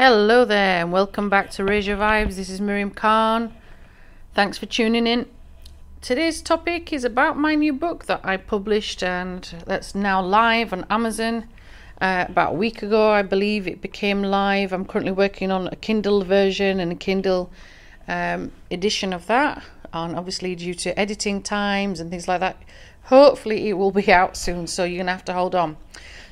Hello there, and welcome back to Raise Your Vibes. This is Miriam Khan. Thanks for tuning in. Today's topic is about my new book that I published and that's now live on Amazon. Uh, about a week ago, I believe it became live. I'm currently working on a Kindle version and a Kindle um, edition of that, and obviously, due to editing times and things like that, hopefully, it will be out soon. So, you're gonna have to hold on.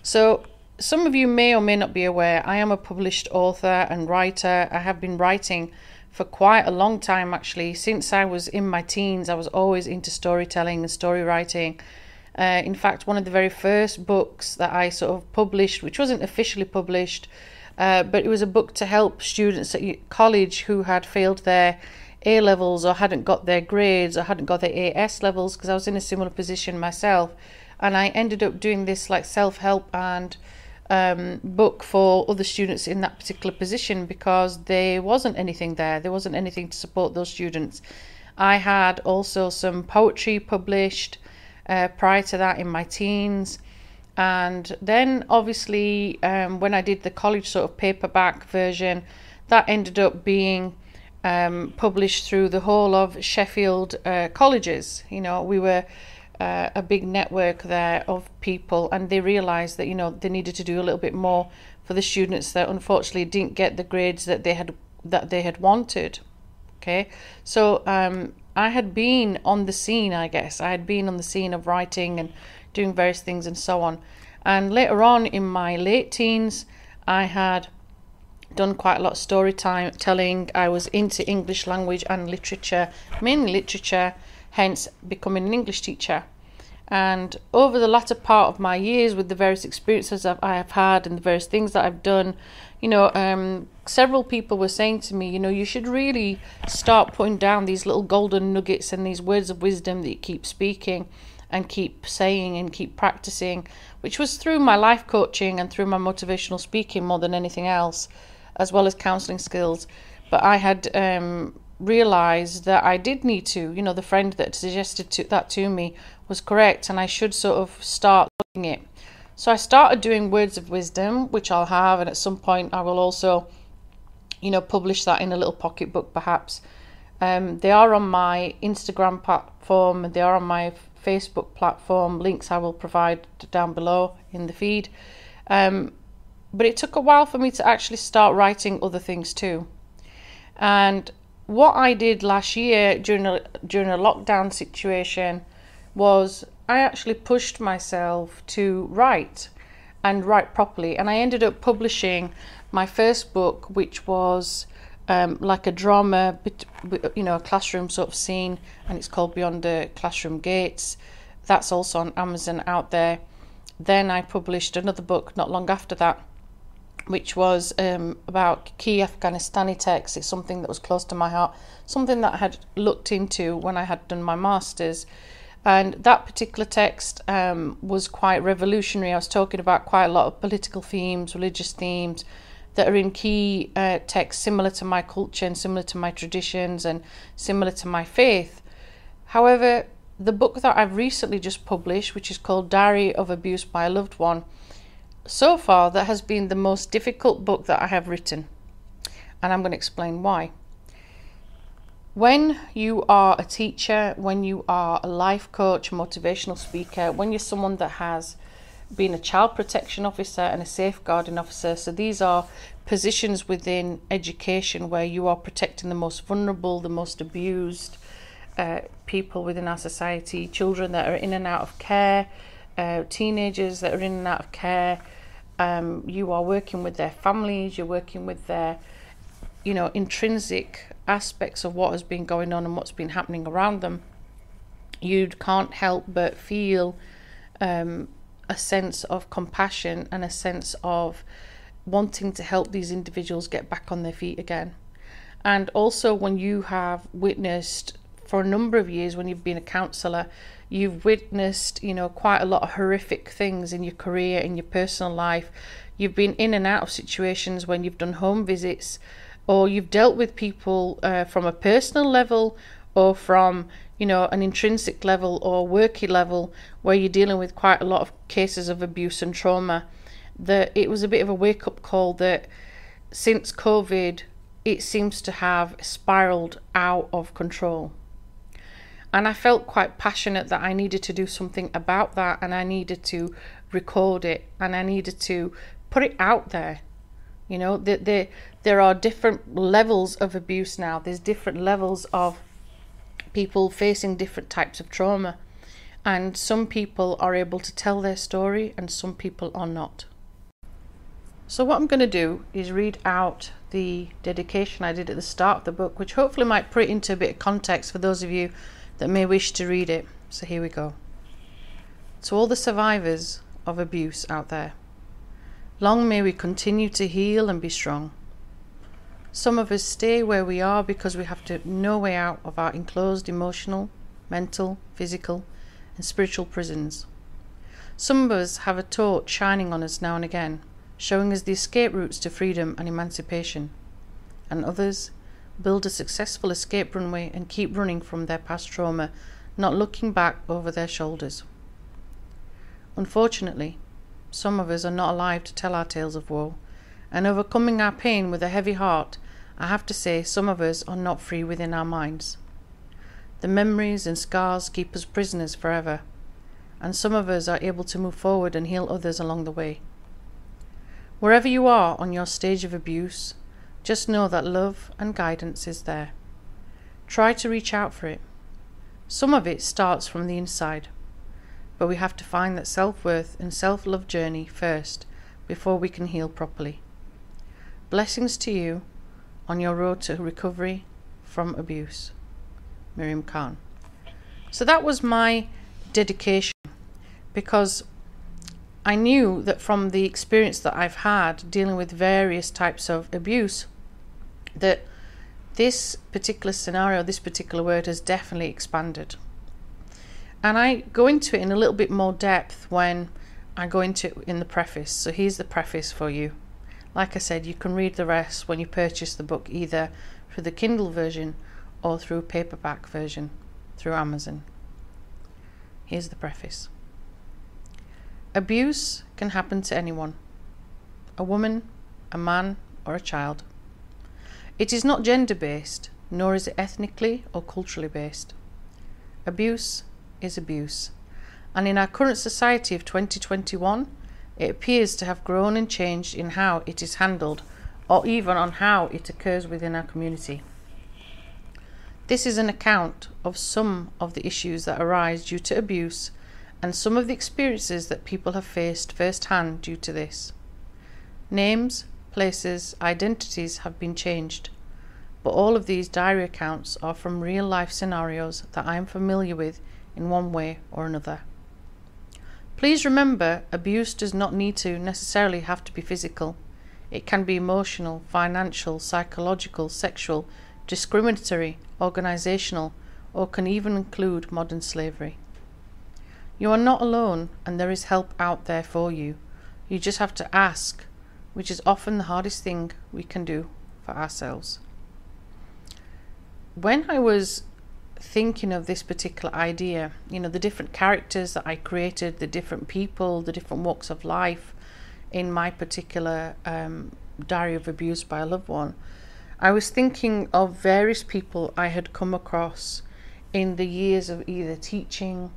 So, some of you may or may not be aware, I am a published author and writer. I have been writing for quite a long time actually. Since I was in my teens, I was always into storytelling and story writing. Uh, in fact, one of the very first books that I sort of published, which wasn't officially published, uh, but it was a book to help students at college who had failed their A levels or hadn't got their grades or hadn't got their AS levels, because I was in a similar position myself. And I ended up doing this like self help and um, book for other students in that particular position because there wasn't anything there. There wasn't anything to support those students. I had also some poetry published uh, prior to that in my teens. And then, obviously, um, when I did the college sort of paperback version, that ended up being um, published through the whole of Sheffield uh, colleges. You know, we were uh, a big network there of people, and they realised that you know they needed to do a little bit more for the students that unfortunately didn't get the grades that they had that they had wanted. Okay, so um, I had been on the scene, I guess. I had been on the scene of writing and doing various things and so on. And later on in my late teens, I had done quite a lot of story time telling. I was into English language and literature, mainly literature hence becoming an English teacher. And over the latter part of my years, with the various experiences I have had and the various things that I've done, you know, um, several people were saying to me, you know, you should really start putting down these little golden nuggets and these words of wisdom that you keep speaking and keep saying and keep practicing, which was through my life coaching and through my motivational speaking more than anything else, as well as counseling skills. But I had um, realized that I did need to, you know, the friend that suggested to, that to me was correct and I should sort of start looking it. So I started doing words of wisdom, which I'll have, and at some point I will also, you know, publish that in a little pocket book perhaps. Um, they are on my Instagram platform, they are on my Facebook platform. Links I will provide down below in the feed. Um, but it took a while for me to actually start writing other things too. And what I did last year during a during a lockdown situation was I actually pushed myself to write and write properly, and I ended up publishing my first book, which was um, like a drama, you know, a classroom sort of scene, and it's called Beyond the Classroom Gates. That's also on Amazon out there. Then I published another book not long after that which was um, about key Afghanistani texts. It's something that was close to my heart, something that I had looked into when I had done my master's. And that particular text um, was quite revolutionary. I was talking about quite a lot of political themes, religious themes that are in key uh, texts similar to my culture and similar to my traditions and similar to my faith. However, the book that I've recently just published, which is called Diary of Abuse by a Loved One, so far, that has been the most difficult book that I have written, and I'm going to explain why. When you are a teacher, when you are a life coach, motivational speaker, when you're someone that has been a child protection officer and a safeguarding officer, so these are positions within education where you are protecting the most vulnerable, the most abused uh, people within our society, children that are in and out of care, uh, teenagers that are in and out of care, um, you are working with their families, you're working with their, you know, intrinsic aspects of what has been going on and what's been happening around them, you can't help but feel um, a sense of compassion and a sense of wanting to help these individuals get back on their feet again. And also, when you have witnessed for a number of years, when you've been a counsellor, you've witnessed, you know, quite a lot of horrific things in your career, in your personal life. You've been in and out of situations when you've done home visits, or you've dealt with people uh, from a personal level, or from you know an intrinsic level or worky level, where you're dealing with quite a lot of cases of abuse and trauma. That it was a bit of a wake up call that since COVID, it seems to have spiraled out of control. And I felt quite passionate that I needed to do something about that and I needed to record it and I needed to put it out there. You know, there, there, there are different levels of abuse now, there's different levels of people facing different types of trauma. And some people are able to tell their story and some people are not. So, what I'm going to do is read out the dedication I did at the start of the book, which hopefully might put it into a bit of context for those of you that may wish to read it. So, here we go. To all the survivors of abuse out there, long may we continue to heal and be strong. Some of us stay where we are because we have to no way out of our enclosed emotional, mental, physical, and spiritual prisons. Some of us have a torch shining on us now and again showing us the escape routes to freedom and emancipation, and others build a successful escape runway and keep running from their past trauma, not looking back over their shoulders. Unfortunately, some of us are not alive to tell our tales of woe, and overcoming our pain with a heavy heart, I have to say some of us are not free within our minds. The memories and scars keep us prisoners forever, and some of us are able to move forward and heal others along the way. Wherever you are on your stage of abuse, just know that love and guidance is there. Try to reach out for it. Some of it starts from the inside, but we have to find that self worth and self love journey first before we can heal properly. Blessings to you on your road to recovery from abuse. Miriam Khan. So that was my dedication because I knew that from the experience that I've had dealing with various types of abuse, that this particular scenario, this particular word has definitely expanded. And I go into it in a little bit more depth when I go into it in the preface. So here's the preface for you. Like I said, you can read the rest when you purchase the book either through the Kindle version or through paperback version through Amazon. Here's the preface. Abuse can happen to anyone a woman, a man, or a child. It is not gender based, nor is it ethnically or culturally based. Abuse is abuse, and in our current society of 2021, it appears to have grown and changed in how it is handled or even on how it occurs within our community. This is an account of some of the issues that arise due to abuse and some of the experiences that people have faced firsthand due to this. Names, places, identities have been changed, but all of these diary accounts are from real life scenarios that I am familiar with in one way or another. Please remember abuse does not need to necessarily have to be physical. It can be emotional, financial, psychological, sexual, discriminatory, organisational, or can even include modern slavery. You are not alone, and there is help out there for you. You just have to ask, which is often the hardest thing we can do for ourselves. When I was thinking of this particular idea, you know, the different characters that I created, the different people, the different walks of life in my particular um, diary of abuse by a loved one, I was thinking of various people I had come across in the years of either teaching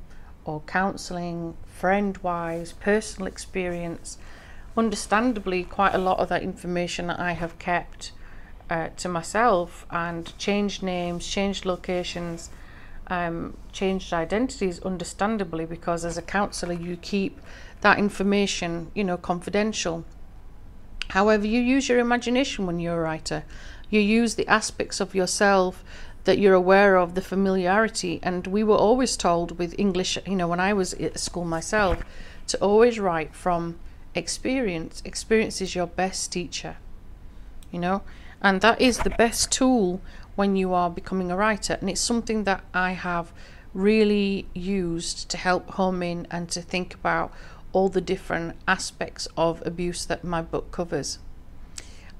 or counselling, friend wise, personal experience. Understandably, quite a lot of that information I have kept uh, to myself and changed names, changed locations, um, changed identities, understandably, because as a counsellor, you keep that information, you know, confidential. However, you use your imagination when you're a writer. You use the aspects of yourself that you're aware of the familiarity. And we were always told with English, you know, when I was at school myself, to always write from experience. Experience is your best teacher, you know, and that is the best tool when you are becoming a writer. And it's something that I have really used to help home in and to think about all the different aspects of abuse that my book covers.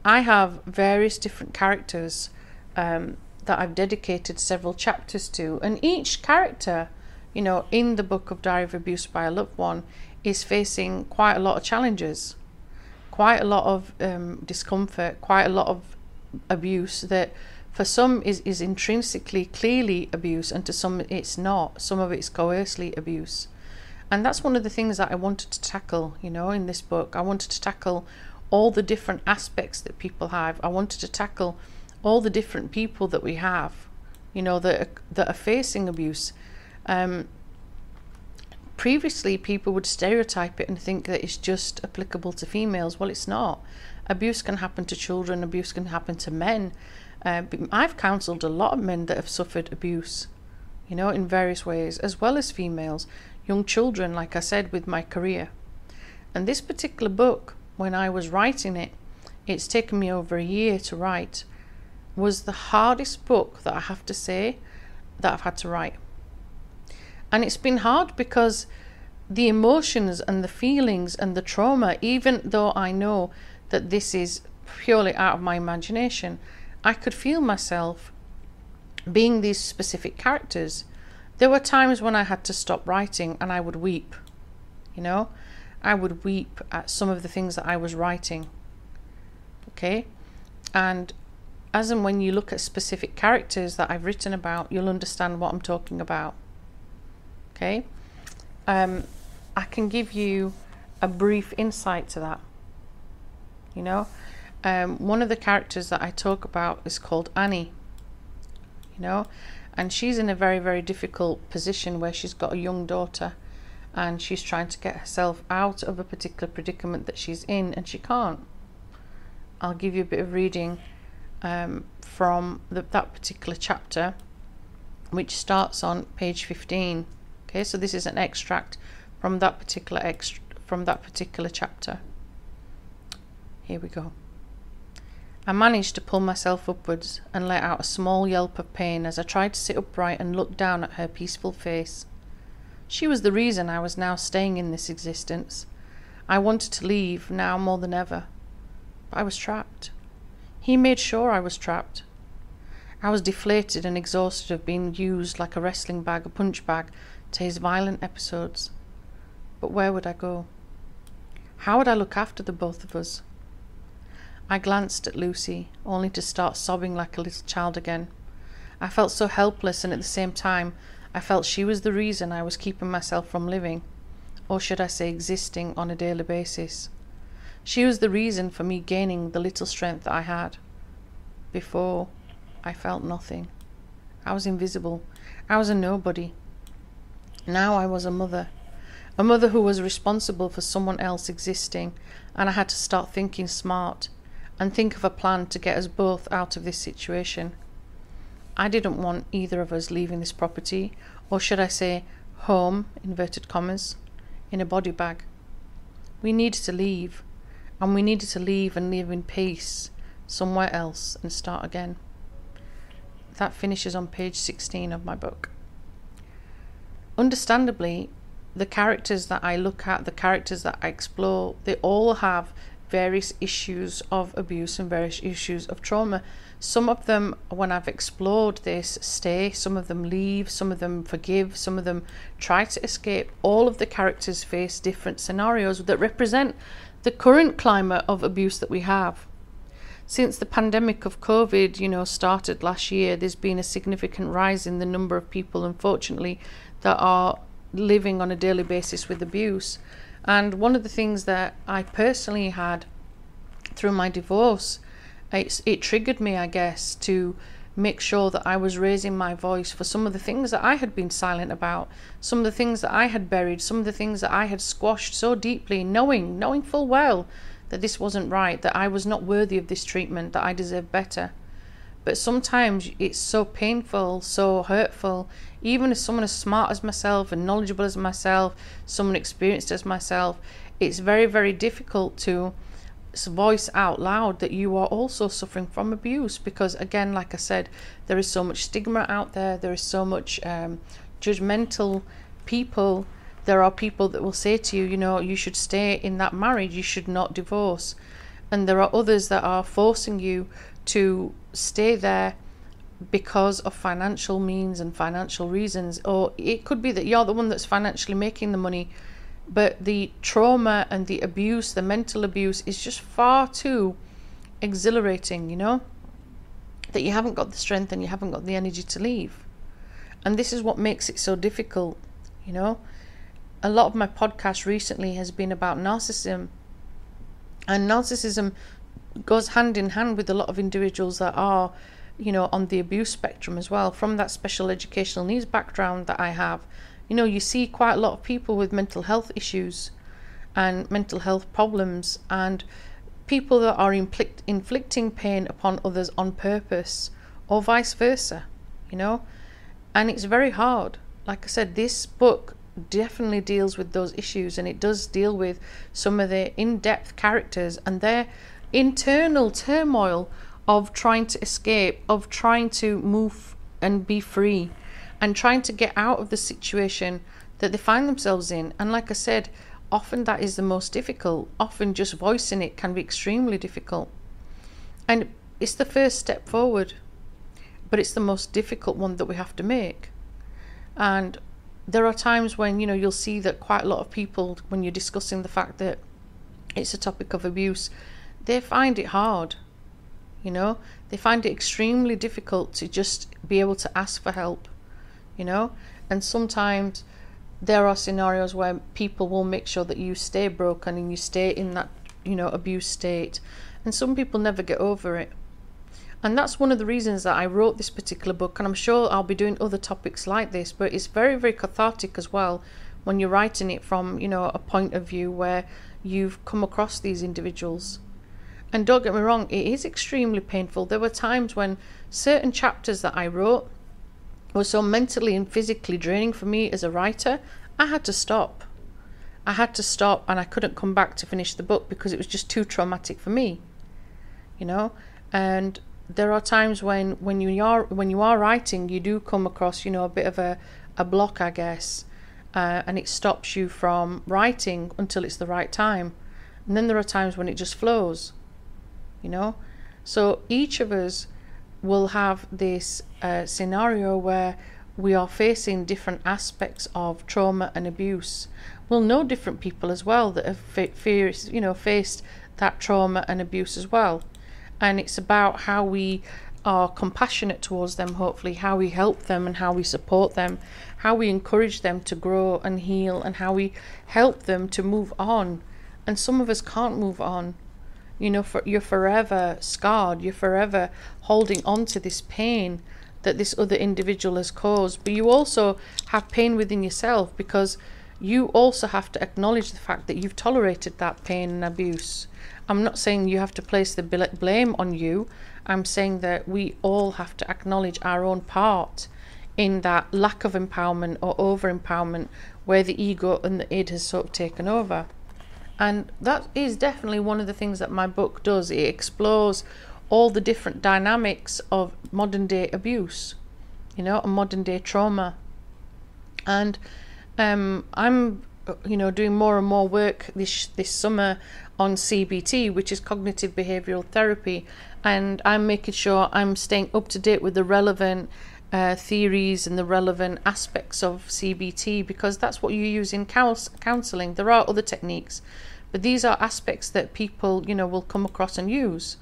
I have various different characters um, that I've dedicated several chapters to, and each character, you know, in the book of Diary of Abuse by a Loved One is facing quite a lot of challenges, quite a lot of um, discomfort, quite a lot of abuse that for some is, is intrinsically clearly abuse and to some it's not. Some of it's coercely abuse. And that's one of the things that I wanted to tackle, you know, in this book. I wanted to tackle all the different aspects that people have. I wanted to tackle all the different people that we have, you know, that are, that are facing abuse. Um, previously, people would stereotype it and think that it's just applicable to females. Well, it's not. Abuse can happen to children. Abuse can happen to men. Uh, I've counselled a lot of men that have suffered abuse, you know, in various ways, as well as females, young children, like I said, with my career. And this particular book, when I was writing it, it's taken me over a year to write, was the hardest book that I have to say that I've had to write. And it's been hard because the emotions and the feelings and the trauma, even though I know that this is purely out of my imagination, I could feel myself being these specific characters. There were times when I had to stop writing and I would weep. You know, I would weep at some of the things that I was writing. Okay? And as and when you look at specific characters that I've written about, you'll understand what I'm talking about. Okay? Um, I can give you a brief insight to that. You know, um, one of the characters that I talk about is called Annie. You know, and she's in a very, very difficult position where she's got a young daughter and she's trying to get herself out of a particular predicament that she's in and she can't. I'll give you a bit of reading um, from the, that particular chapter, which starts on page 15. Okay, so this is an extract from that particular ext- from that particular chapter. Here we go. I managed to pull myself upwards and let out a small yelp of pain as I tried to sit upright and look down at her peaceful face. She was the reason I was now staying in this existence. I wanted to leave now more than ever. But I was trapped. He made sure I was trapped. I was deflated and exhausted of being used like a wrestling bag, a punch bag, to his violent episodes. But where would I go? How would I look after the both of us? I glanced at Lucy, only to start sobbing like a little child again. I felt so helpless, and at the same time, I felt she was the reason I was keeping myself from living, or should I say existing, on a daily basis. She was the reason for me gaining the little strength that I had. Before, I felt nothing. I was invisible. I was a nobody. Now I was a mother. A mother who was responsible for someone else existing, and I had to start thinking smart and think of a plan to get us both out of this situation. I didn't want either of us leaving this property, or should I say, home, inverted commas, in a body bag. We needed to leave, and we needed to leave and live in peace somewhere else and start again. That finishes on page 16 of my book. Understandably, the characters that I look at, the characters that I explore, they all have various issues of abuse and various issues of trauma. Some of them, when I've explored this, stay, some of them leave, some of them forgive, some of them try to escape. All of the characters face different scenarios that represent the current climate of abuse that we have. Since the pandemic of COVID, you know, started last year, there's been a significant rise in the number of people, unfortunately, that are living on a daily basis with abuse. And one of the things that I personally had through my divorce, it, it triggered me, I guess, to make sure that I was raising my voice for some of the things that I had been silent about, some of the things that I had buried, some of the things that I had squashed so deeply, knowing, knowing full well that this wasn't right, that I was not worthy of this treatment, that I deserved better. But sometimes it's so painful, so hurtful, even as someone as smart as myself and knowledgeable as myself, someone experienced as myself, it's very, very difficult to voice out loud that you are also suffering from abuse because again like i said there is so much stigma out there there is so much um, judgmental people there are people that will say to you you know you should stay in that marriage you should not divorce and there are others that are forcing you to stay there because of financial means and financial reasons, or it could be that you're the one that's financially making the money but the trauma and the abuse, the mental abuse, is just far too exhilarating, you know? That you haven't got the strength and you haven't got the energy to leave. And this is what makes it so difficult, you know? A lot of my podcast recently has been about narcissism. And narcissism goes hand in hand with a lot of individuals that are, you know, on the abuse spectrum as well. From that special educational needs background that I have, you know, you see quite a lot of people with mental health issues and mental health problems and people that are inflict, inflicting pain upon others on purpose or vice versa, you know. And it's very hard. Like I said, this book definitely deals with those issues and it does deal with some of the in depth characters and their internal turmoil of trying to escape, of trying to move and be free and trying to get out of the situation that they find themselves in. And like I said, often that is the most difficult. Often just voicing it can be extremely difficult. And it's the first step forward, but it's the most difficult one that we have to make. And there are times when, you know, you'll see that quite a lot of people, when you're discussing the fact that it's a topic of abuse, they find it hard. You know, they find it extremely difficult to just be able to ask for help you know and sometimes there are scenarios where people will make sure that you stay broken and you stay in that you know abuse state and some people never get over it and that's one of the reasons that I wrote this particular book and I'm sure I'll be doing other topics like this but it's very very cathartic as well when you're writing it from you know a point of view where you've come across these individuals and don't get me wrong it is extremely painful there were times when certain chapters that I wrote were so mentally and physically draining for me as a writer, I had to stop. I had to stop and I couldn't come back to finish the book because it was just too traumatic for me. You know? And there are times when, when you are when you are writing you do come across, you know, a bit of a, a block I guess. Uh, and it stops you from writing until it's the right time. And then there are times when it just flows. You know? So each of us will have this uh, scenario where we are facing different aspects of trauma and abuse. We'll know different people as well that have fa- you know, faced that trauma and abuse as well. And it's about how we are compassionate towards them, hopefully, how we help them and how we support them, how we encourage them to grow and heal, and how we help them to move on. And some of us can't move on you know for, you're forever scarred you're forever holding on to this pain that this other individual has caused but you also have pain within yourself because you also have to acknowledge the fact that you've tolerated that pain and abuse i'm not saying you have to place the blame on you i'm saying that we all have to acknowledge our own part in that lack of empowerment or over empowerment where the ego and the id has sort of taken over and that is definitely one of the things that my book does. It explores all the different dynamics of modern day abuse, you know, and modern day trauma. And um, I'm, you know, doing more and more work this this summer on CBT, which is cognitive behavioral therapy, and I'm making sure I'm staying up to date with the relevant uh, theories and the relevant aspects of CBT because that's what you use in counseling. There are other techniques, but these are aspects that people, you know, will come across and use.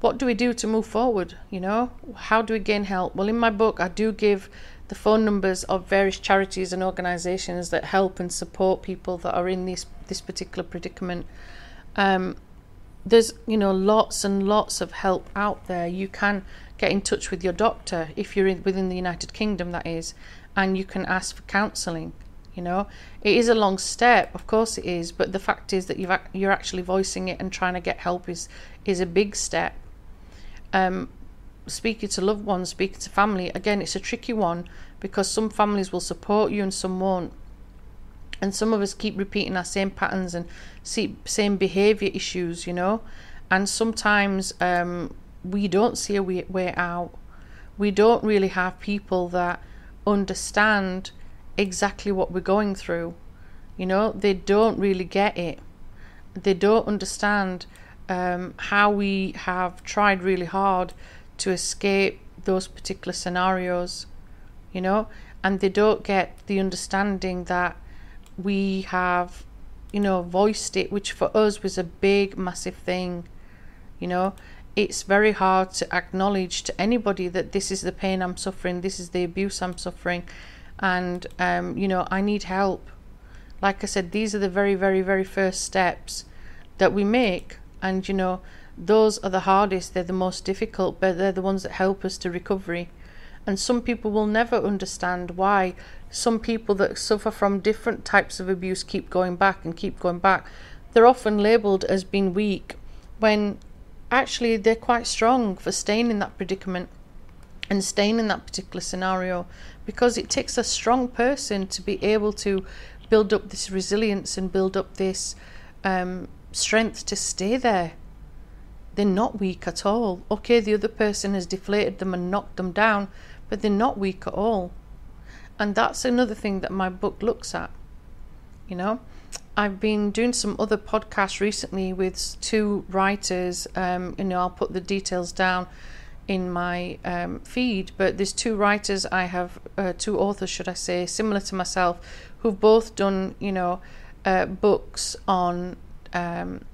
What do we do to move forward? You know, how do we gain help? Well, in my book, I do give the phone numbers of various charities and organisations that help and support people that are in this this particular predicament. Um, there's you know lots and lots of help out there. You can get in touch with your doctor if you're in, within the United Kingdom, that is, and you can ask for counselling you know it is a long step of course it is but the fact is that you've you're actually voicing it and trying to get help is is a big step um speaking to loved ones speaking to family again it's a tricky one because some families will support you and some won't and some of us keep repeating our same patterns and see same behavior issues you know and sometimes um we don't see a way, way out we don't really have people that understand exactly what we're going through. You know, they don't really get it. They don't understand um, how we have tried really hard to escape those particular scenarios, you know, and they don't get the understanding that we have, you know, voiced it, which for us was a big, massive thing. You know, it's very hard to acknowledge to anybody that this is the pain I'm suffering, this is the abuse I'm suffering, and, um, you know, I need help. Like I said, these are the very, very, very first steps that we make. And, you know, those are the hardest, they're the most difficult, but they're the ones that help us to recovery. And some people will never understand why some people that suffer from different types of abuse keep going back and keep going back. They're often labelled as being weak when actually they're quite strong for staying in that predicament and staying in that particular scenario because it takes a strong person to be able to build up this resilience and build up this um, strength to stay there they're not weak at all. Okay, the other person has deflated them and knocked them down, but they're not weak at all. And that's another thing that my book looks at. You know, I've been doing some other podcasts recently with two writers. Um, you know, I'll put the details down in my um, feed, but there's two writers I have, uh, two authors, should I say, similar to myself, who've both done, you know, uh, books on um,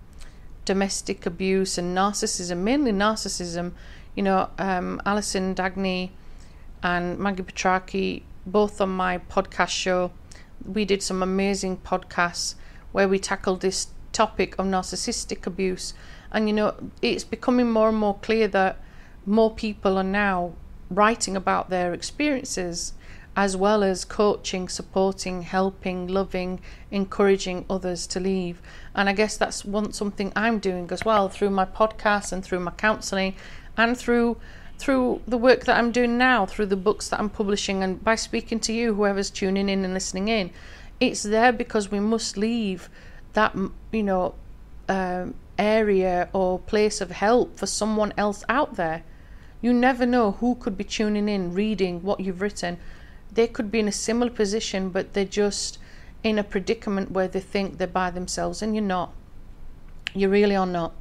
domestic abuse and narcissism, mainly narcissism. You know, um, Alison Dagny and Maggie Petrarchi, both on my podcast show, we did some amazing podcasts where we tackled this topic of narcissistic abuse. And you know, it's becoming more and more clear that more people are now writing about their experiences as well as coaching, supporting, helping, loving, encouraging others to leave. And I guess that's one something I'm doing as well through my podcast and through my counselling and through through the work that I'm doing now, through the books that I'm publishing and by speaking to you, whoever's tuning in and listening in. It's there because we must leave that you know um, area or place of help for someone else out there. You never know who could be tuning in, reading what you've written, they could be in a similar position, but they're just in a predicament where they think they're by themselves, and you're not. You really are not.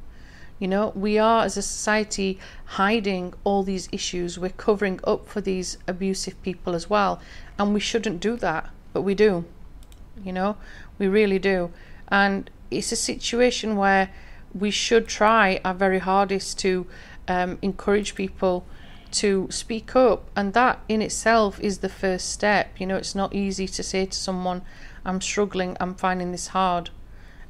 You know, we are as a society hiding all these issues. We're covering up for these abusive people as well. And we shouldn't do that, but we do. You know, we really do. And it's a situation where we should try our very hardest to um, encourage people to speak up and that in itself is the first step. You know it's not easy to say to someone i'm struggling i'm finding this hard.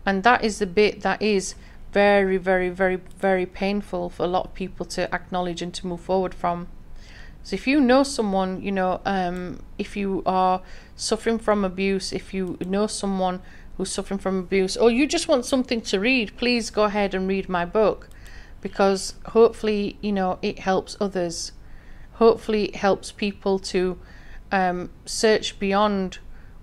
And that is the bit that is very very very very painful for a lot of people to acknowledge and to move forward from. So if you know someone you know um, if you are suffering from abuse if you know someone who's suffering from abuse or you just want something to read please go ahead and read my book because hopefully, you know, it helps others. Hopefully, it helps people to um, search beyond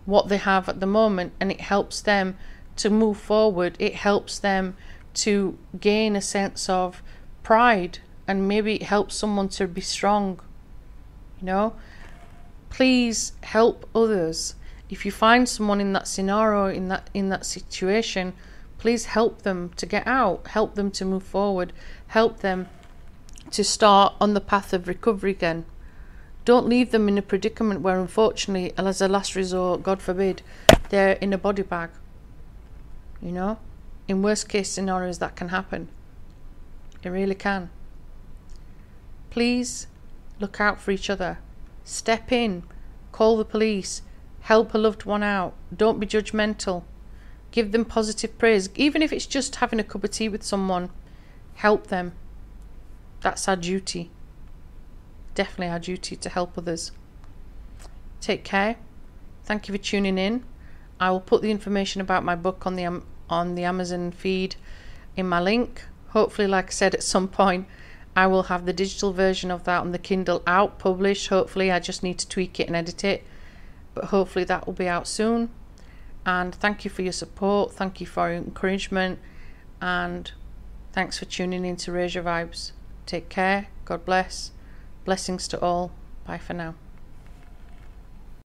what they have at the moment and it helps them to move forward. It helps them to gain a sense of pride and maybe it helps someone to be strong. You know, please help others. If you find someone in that scenario, in that in that situation, Please help them to get out, help them to move forward, help them to start on the path of recovery again. Don't leave them in a predicament where, unfortunately, as a last resort, God forbid, they're in a body bag. You know? In worst case scenarios, that can happen. It really can. Please look out for each other. Step in. Call the police. Help a loved one out. Don't be judgmental give them positive praise, even if it's just having a cup of tea with someone, help them. That's our duty. Definitely our duty to help others. Take care. Thank you for tuning in. I will put the information about my book on the on the Amazon feed in my link. Hopefully, like I said, at some point I will have the digital version of that on the Kindle out published. Hopefully, I just need to tweak it and edit it, but hopefully that will be out soon. And thank you for your support. Thank you for your encouragement. And thanks for tuning in to Raise Your Vibes. Take care. God bless. Blessings to all. Bye for now.